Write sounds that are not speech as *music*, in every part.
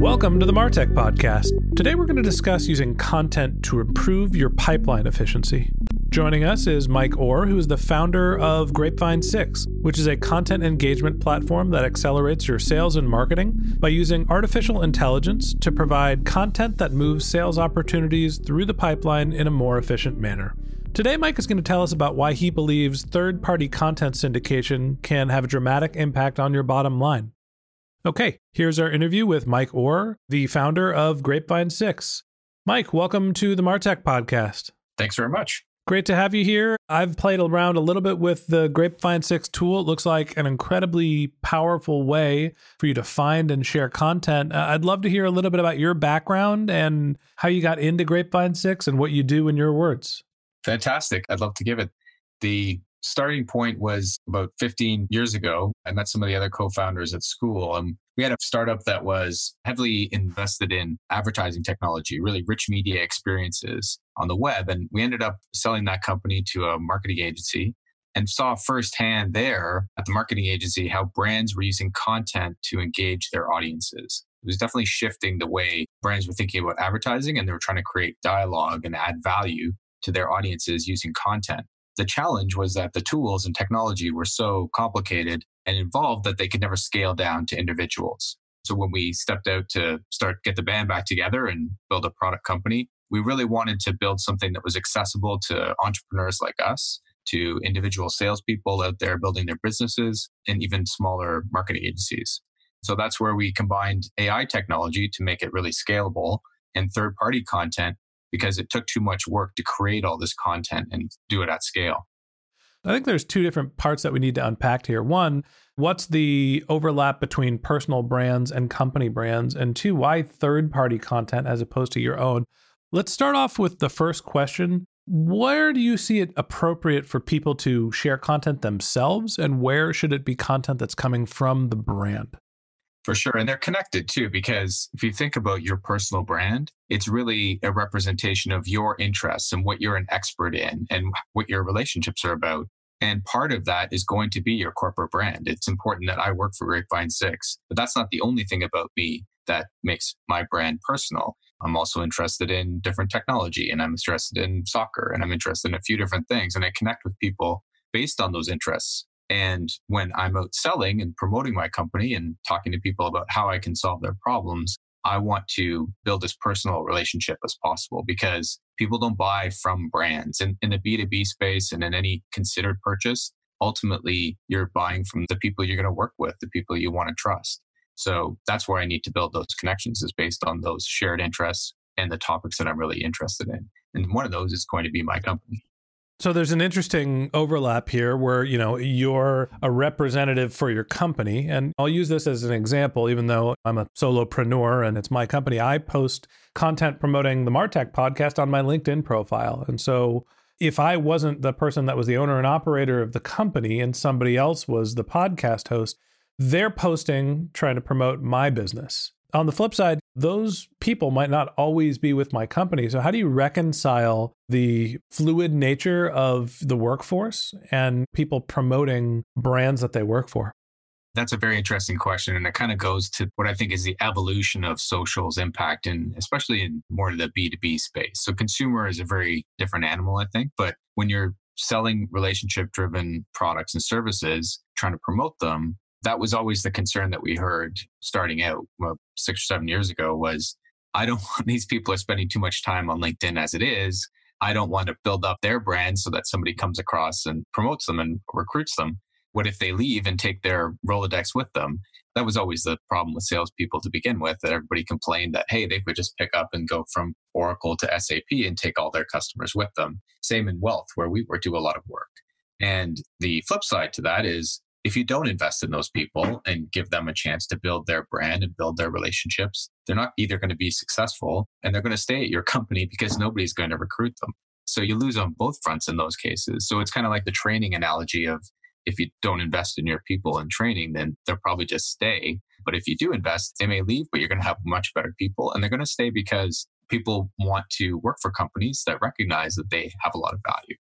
Welcome to the Martech Podcast. Today we're going to discuss using content to improve your pipeline efficiency. Joining us is Mike Orr, who is the founder of Grapevine 6, which is a content engagement platform that accelerates your sales and marketing by using artificial intelligence to provide content that moves sales opportunities through the pipeline in a more efficient manner. Today, Mike is going to tell us about why he believes third party content syndication can have a dramatic impact on your bottom line. Okay, here's our interview with Mike Orr, the founder of Grapevine 6. Mike, welcome to the Martech podcast. Thanks very much. Great to have you here. I've played around a little bit with the Grapevine 6 tool. It looks like an incredibly powerful way for you to find and share content. Uh, I'd love to hear a little bit about your background and how you got into Grapevine 6 and what you do in your words. Fantastic. I'd love to give it. The starting point was about 15 years ago. I met some of the other co founders at school, and we had a startup that was heavily invested in advertising technology, really rich media experiences on the web. And we ended up selling that company to a marketing agency and saw firsthand there at the marketing agency how brands were using content to engage their audiences. It was definitely shifting the way brands were thinking about advertising and they were trying to create dialogue and add value to their audiences using content. The challenge was that the tools and technology were so complicated and involved that they could never scale down to individuals. So when we stepped out to start get the band back together and build a product company, we really wanted to build something that was accessible to entrepreneurs like us, to individual salespeople out there building their businesses, and even smaller marketing agencies. So that's where we combined AI technology to make it really scalable and third party content because it took too much work to create all this content and do it at scale. I think there's two different parts that we need to unpack here. One, what's the overlap between personal brands and company brands? And two, why third party content as opposed to your own? Let's start off with the first question. Where do you see it appropriate for people to share content themselves, and where should it be content that's coming from the brand? For sure. And they're connected too, because if you think about your personal brand, it's really a representation of your interests and what you're an expert in and what your relationships are about. And part of that is going to be your corporate brand. It's important that I work for Grapevine 6, but that's not the only thing about me that makes my brand personal. I'm also interested in different technology and I'm interested in soccer and I'm interested in a few different things. And I connect with people based on those interests. And when I'm out selling and promoting my company and talking to people about how I can solve their problems, I want to build as personal relationship as possible because people don't buy from brands. In, in the B2B space and in any considered purchase, ultimately you're buying from the people you're going to work with, the people you want to trust. So that's where I need to build those connections is based on those shared interests and the topics that I'm really interested in. And one of those is going to be my company. So there's an interesting overlap here where, you know, you're a representative for your company. And I'll use this as an example, even though I'm a solopreneur and it's my company. I post content promoting the Martech podcast on my LinkedIn profile. And so if I wasn't the person that was the owner and operator of the company and somebody else was the podcast host, they're posting trying to promote my business. On the flip side, those people might not always be with my company. So, how do you reconcile the fluid nature of the workforce and people promoting brands that they work for? That's a very interesting question. And it kind of goes to what I think is the evolution of social's impact, and especially in more of the B2B space. So, consumer is a very different animal, I think. But when you're selling relationship driven products and services, trying to promote them, that was always the concern that we heard starting out well, six or seven years ago was I don't *laughs* want these people are spending too much time on LinkedIn as it is. I don't want to build up their brand so that somebody comes across and promotes them and recruits them. What if they leave and take their Rolodex with them? That was always the problem with salespeople to begin with, that everybody complained that, hey, they could just pick up and go from Oracle to SAP and take all their customers with them. Same in wealth, where we were do a lot of work. And the flip side to that is if you don't invest in those people and give them a chance to build their brand and build their relationships, they're not either going to be successful and they're going to stay at your *laughs* company because nobody's going to recruit them. So you lose on both fronts in those cases. So it's kind of like the training analogy of if you don't invest in your people and training, then they'll probably just stay. But if you do invest, they may leave, but you're going to have much better people and they're going to stay because people want to work for companies that recognize that they have a lot of value.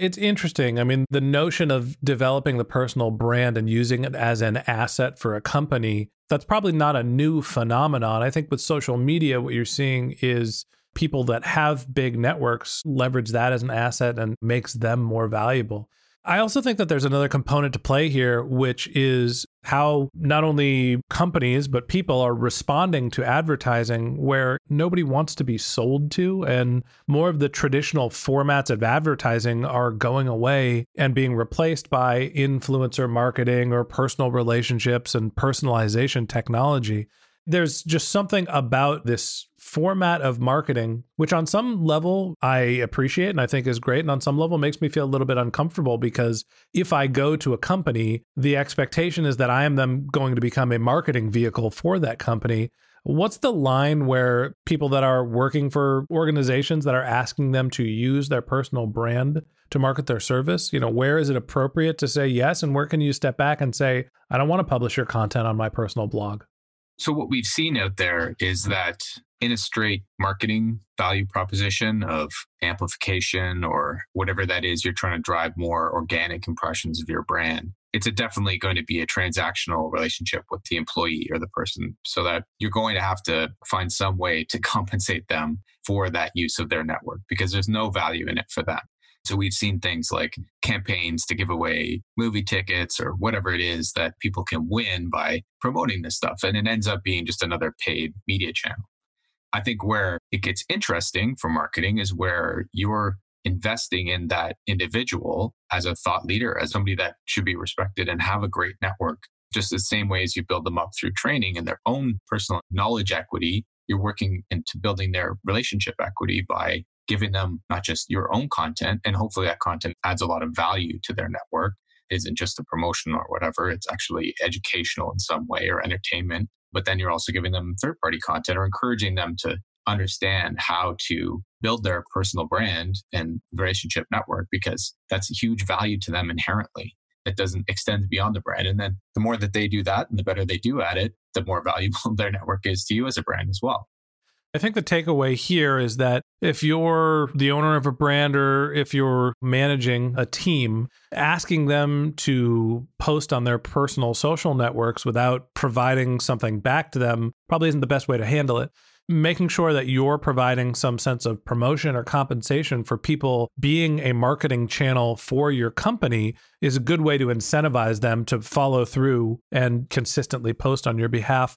It's interesting. I mean, the notion of developing the personal brand and using it as an asset for a company, that's probably not a new phenomenon. I think with social media, what you're seeing is people that have big networks leverage that as an asset and makes them more valuable. I also think that there's another component to play here, which is how not only companies, but people are responding to advertising where nobody wants to be sold to. And more of the traditional formats of advertising are going away and being replaced by influencer marketing or personal relationships and personalization technology. There's just something about this format of marketing, which on some level I appreciate and I think is great. And on some level makes me feel a little bit uncomfortable because if I go to a company, the expectation is that I am them going to become a marketing vehicle for that company. What's the line where people that are working for organizations that are asking them to use their personal brand to market their service? You know, where is it appropriate to say yes? And where can you step back and say, I don't want to publish your content on my personal blog? So, what we've seen out there is that in a straight marketing value proposition of amplification or whatever that is, you're trying to drive more organic impressions of your brand. It's definitely going to be a transactional relationship with the employee or the person so that you're going to have to find some way to *laughs* compensate them for that use of their network because there's no value in it for them. So we've seen things like campaigns to give away movie tickets or whatever it is that people can win by promoting this stuff. And it ends up being just another paid media channel. I think where it gets interesting for marketing is where you're investing in that individual as a thought leader, as somebody that should be respected and have a great network, just the same way as you build them up through training and their own personal knowledge equity. You're working into building their relationship equity by giving them not just your own content, and hopefully that content adds a lot of value to their network, isn't just a promotion or whatever. It's actually educational in some way or entertainment. But then you're also giving them third party content or encouraging them to understand how to build their personal brand and relationship network because that's a huge value to them inherently. It doesn't extend beyond the brand. And then the more that they do that and the better they do at it, the more *laughs* valuable their network is to you as a brand as well. I think the takeaway here is that if you're the owner of a brand or if you're managing a team, asking them to post on their personal social networks without providing something back to them probably isn't the best way to handle it. Making sure that you're providing some sense of promotion or compensation for people being a marketing channel for your company is a good way to incentivize them to follow through and consistently post on your behalf.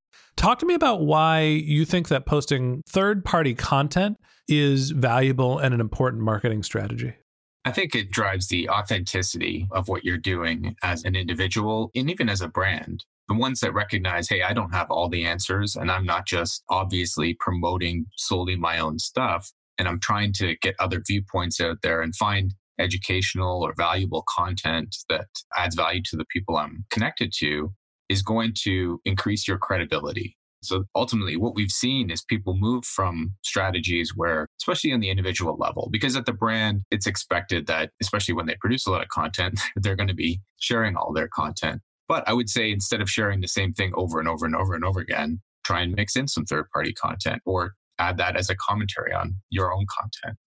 Talk to me about why you think that posting third party content is valuable and an important marketing strategy. I think it drives the authenticity of what you're doing as an individual and even as a brand. The ones that recognize, hey, I don't have all the answers and I'm not just obviously promoting solely my own stuff. And I'm trying to get other viewpoints out there and find educational or valuable content that adds value to the people I'm connected to is going to increase your credibility. So ultimately, what we've seen is people move from strategies where, especially on the individual level, because at the brand, it's expected that, especially when they produce a lot of content, *laughs* they're going to be sharing all their content. But I would say instead of sharing the same thing over and over and over and over again, try and mix in some third party content or add that as a commentary on your own content.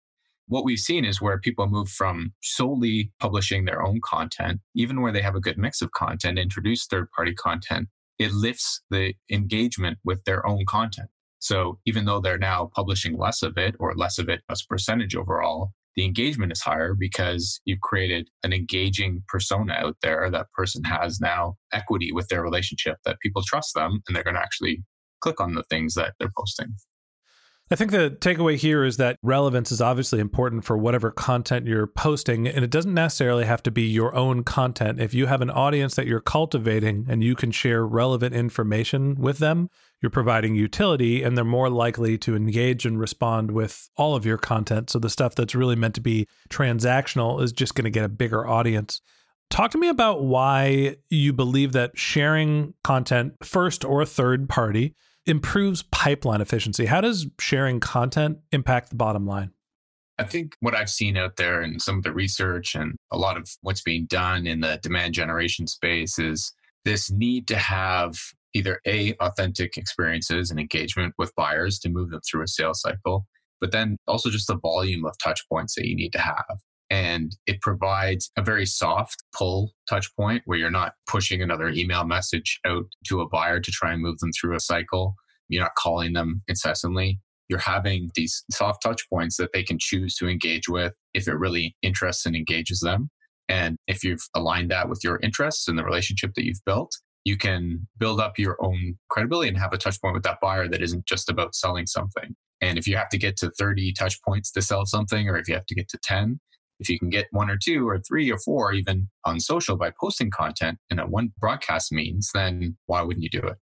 What we've seen is where people move from solely publishing their own content, even where they have a good mix of content, introduce third party content it lifts the engagement with their own content. So even though they're now publishing less of it or less of it as a percentage overall, the engagement is higher because you've created an engaging persona out there. That person has now equity with their relationship that people trust them and they're going to actually click on the things that they're posting. I think the takeaway here is that relevance is obviously important for whatever content you're posting, and it doesn't necessarily have to be your own content. If you have an audience that you're cultivating and you can share relevant information with them, you're providing utility and they're more likely to engage and respond with all of your content. So the stuff that's really meant to be transactional is just going to get a bigger audience. Talk to me about why you believe that sharing content, first or third party, improves pipeline efficiency. How does sharing content impact the bottom line? I think what I've seen out there in some of the research and a lot of what's being done in the demand generation space is this need to have either a authentic experiences and engagement with buyers to move them through a sales cycle, but then also just the volume of touch points that you need to have. And it provides a very soft pull touch point where you're not pushing another email message out to a buyer to try and move them through a cycle. You're not calling them incessantly. You're having these soft touch points that they can choose to engage with if it really interests and engages them. And if you've aligned that with your interests and the relationship that you've built, you can build up your own credibility and have a touch point with that buyer that isn't just about selling something. And if you have to get to 30 touch points to sell something, or if you have to get to 10, if you can get one or two or three or four even on social by posting content in a one broadcast means, then why wouldn't you do it?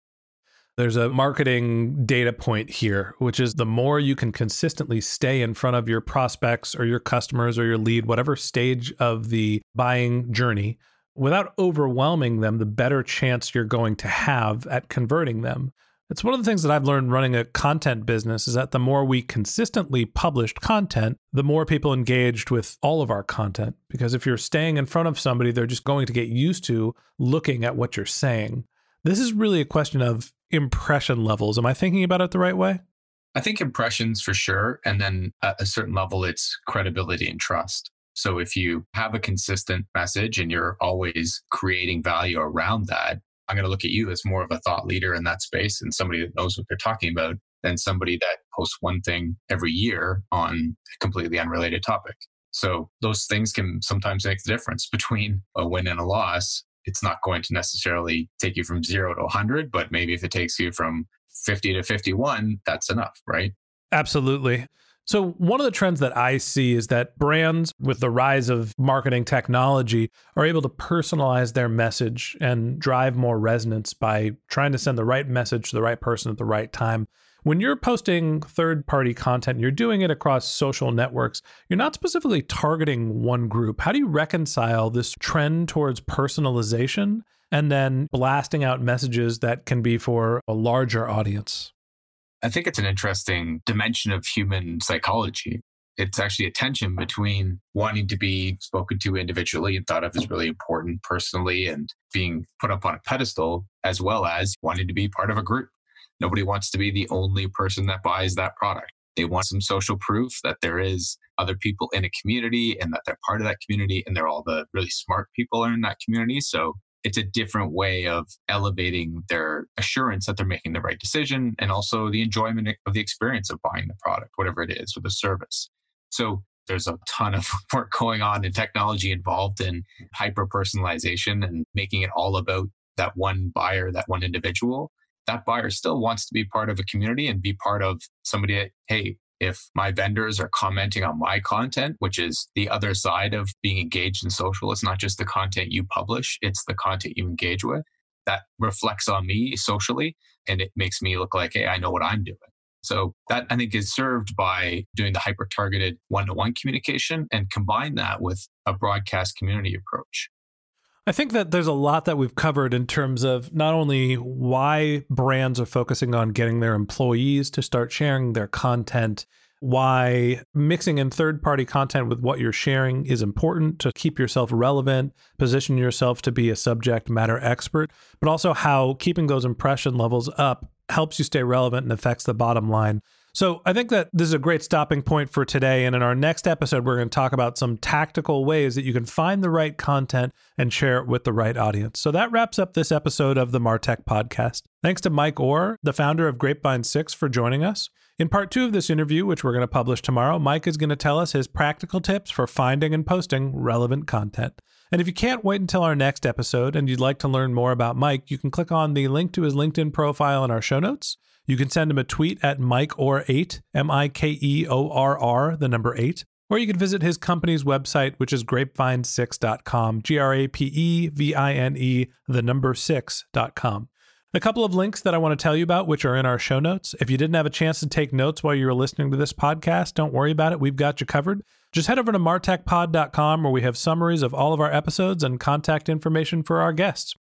There's a marketing data point here, which is the more you can consistently stay in front of your prospects or your customers or your lead, whatever stage of the buying journey, without overwhelming them, the better chance you're going to have at converting them. It's one of the things that I've learned running a content business is that the more we consistently published content, the more people engaged with all of our content. Because if you're staying in front of somebody, they're just going to get used to looking at what you're saying. This is really a question of impression levels. Am I thinking about it the right way? I think impressions for sure. And then at a certain level, it's credibility and trust. So if you have a consistent message and you're always creating value around that, I'm going to look at you as more of a thought leader in that space and somebody that knows what they're talking about than somebody that posts one thing every year on a completely unrelated topic. So those things can sometimes make the difference between a win and a loss. It's not going to necessarily take you from zero to 100, but maybe if it takes you from 50 to 51, that's enough, right? Absolutely. So, one of the trends that I see is that brands, with the rise of marketing technology, are able to personalize their message and drive more resonance by trying to send the right message to the right person at the right time. When you're posting third party content, you're doing it across social networks, you're not specifically targeting one group. How do you reconcile this trend towards personalization and then blasting out messages that can be for a larger audience? I think it's an interesting dimension of human psychology. It's actually a tension between wanting to be spoken to individually and thought of as really important personally and being put up on a pedestal, as well as wanting to be part of a group. Nobody wants to be the only person that buys that product. They want some social proof that there is other people in a community and that they're part of that community and they're all the really smart people in that community. So it's a different way of elevating their assurance that they're making the right decision and also the enjoyment of the experience of buying the product, whatever it is, or the service. So there's a ton of *laughs* work going on in technology involved in hyper personalization and making it all about that one buyer, that one individual. That buyer still wants to be part of a community and be part of somebody that, hey, if my vendors are commenting on my content, which is the other side of being engaged in social, it's not just the content you publish, it's the content you engage with. That reflects on me socially and it makes me look like, hey, I know what I'm doing. So that I think is served by doing the hyper targeted one to one communication and combine that with a broadcast community approach. I think that there's a lot that we've covered in terms of not only why brands are focusing on getting their employees to start sharing their content, why mixing in third party content with what you're sharing is important to keep yourself relevant, position yourself to be a subject matter expert, but also how keeping those impression levels up helps you stay relevant and affects the bottom line. So I think that this is a great stopping point for today. And in our next episode, we're going to talk about some tactical ways that you can find the right content and share it with the right audience. So that wraps up this episode of the Martech podcast. Thanks to Mike Orr, the founder of Grapevine 6, for joining us. In part two of this interview, which we're going to publish tomorrow, Mike is going to tell us his practical tips for finding and posting relevant content. And if you can't wait until our next episode and you'd like to learn more about Mike, you can click on the link to his LinkedIn profile in our show notes. You can send him a tweet at Mike Orr 8, M I K E O R R, the number 8. Or you can visit his company's website, which is grapevine6.com, G R A P E V I N E, the number 6.com. A couple of links that I want to tell you about, which are in our show notes. If you didn't have a chance to take notes while you were listening to this podcast, don't worry about it. We've got you covered. Just head over to martechpod.com where we have summaries of all of our episodes and contact information for our guests.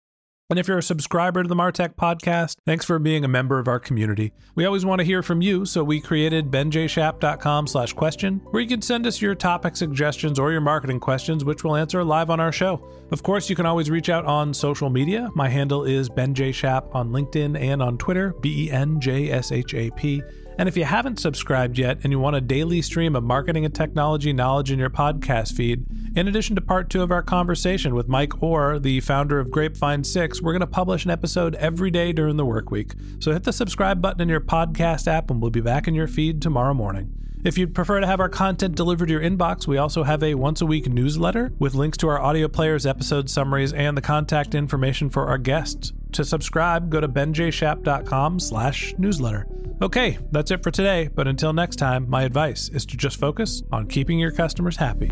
And if you're a subscriber to the Martech podcast, thanks for being a member of our community. We always want to hear from you, so we created benjshap.com slash question, where you can send us your topic suggestions or your marketing questions, which we'll answer live on our show. Of course, you can always reach out on social media. My handle is benjshap on LinkedIn and on Twitter, B-E-N-J-S-H-A-P. And if you haven't subscribed yet and you want a daily stream of marketing and technology knowledge in your podcast feed, in addition to part two of our conversation with Mike Orr, the founder of Grapevine 6, we're going to publish an episode every day during the work week. So hit the subscribe button in your podcast app and we'll be back in your feed tomorrow morning. If you'd prefer to have our content delivered to your inbox, we also have a once a week newsletter with links to our audio players, episode summaries, and the contact information for our guests. To subscribe, go to benjshap.com slash newsletter. Okay, that's it for today, but until next time, my advice is to just focus on keeping your customers happy.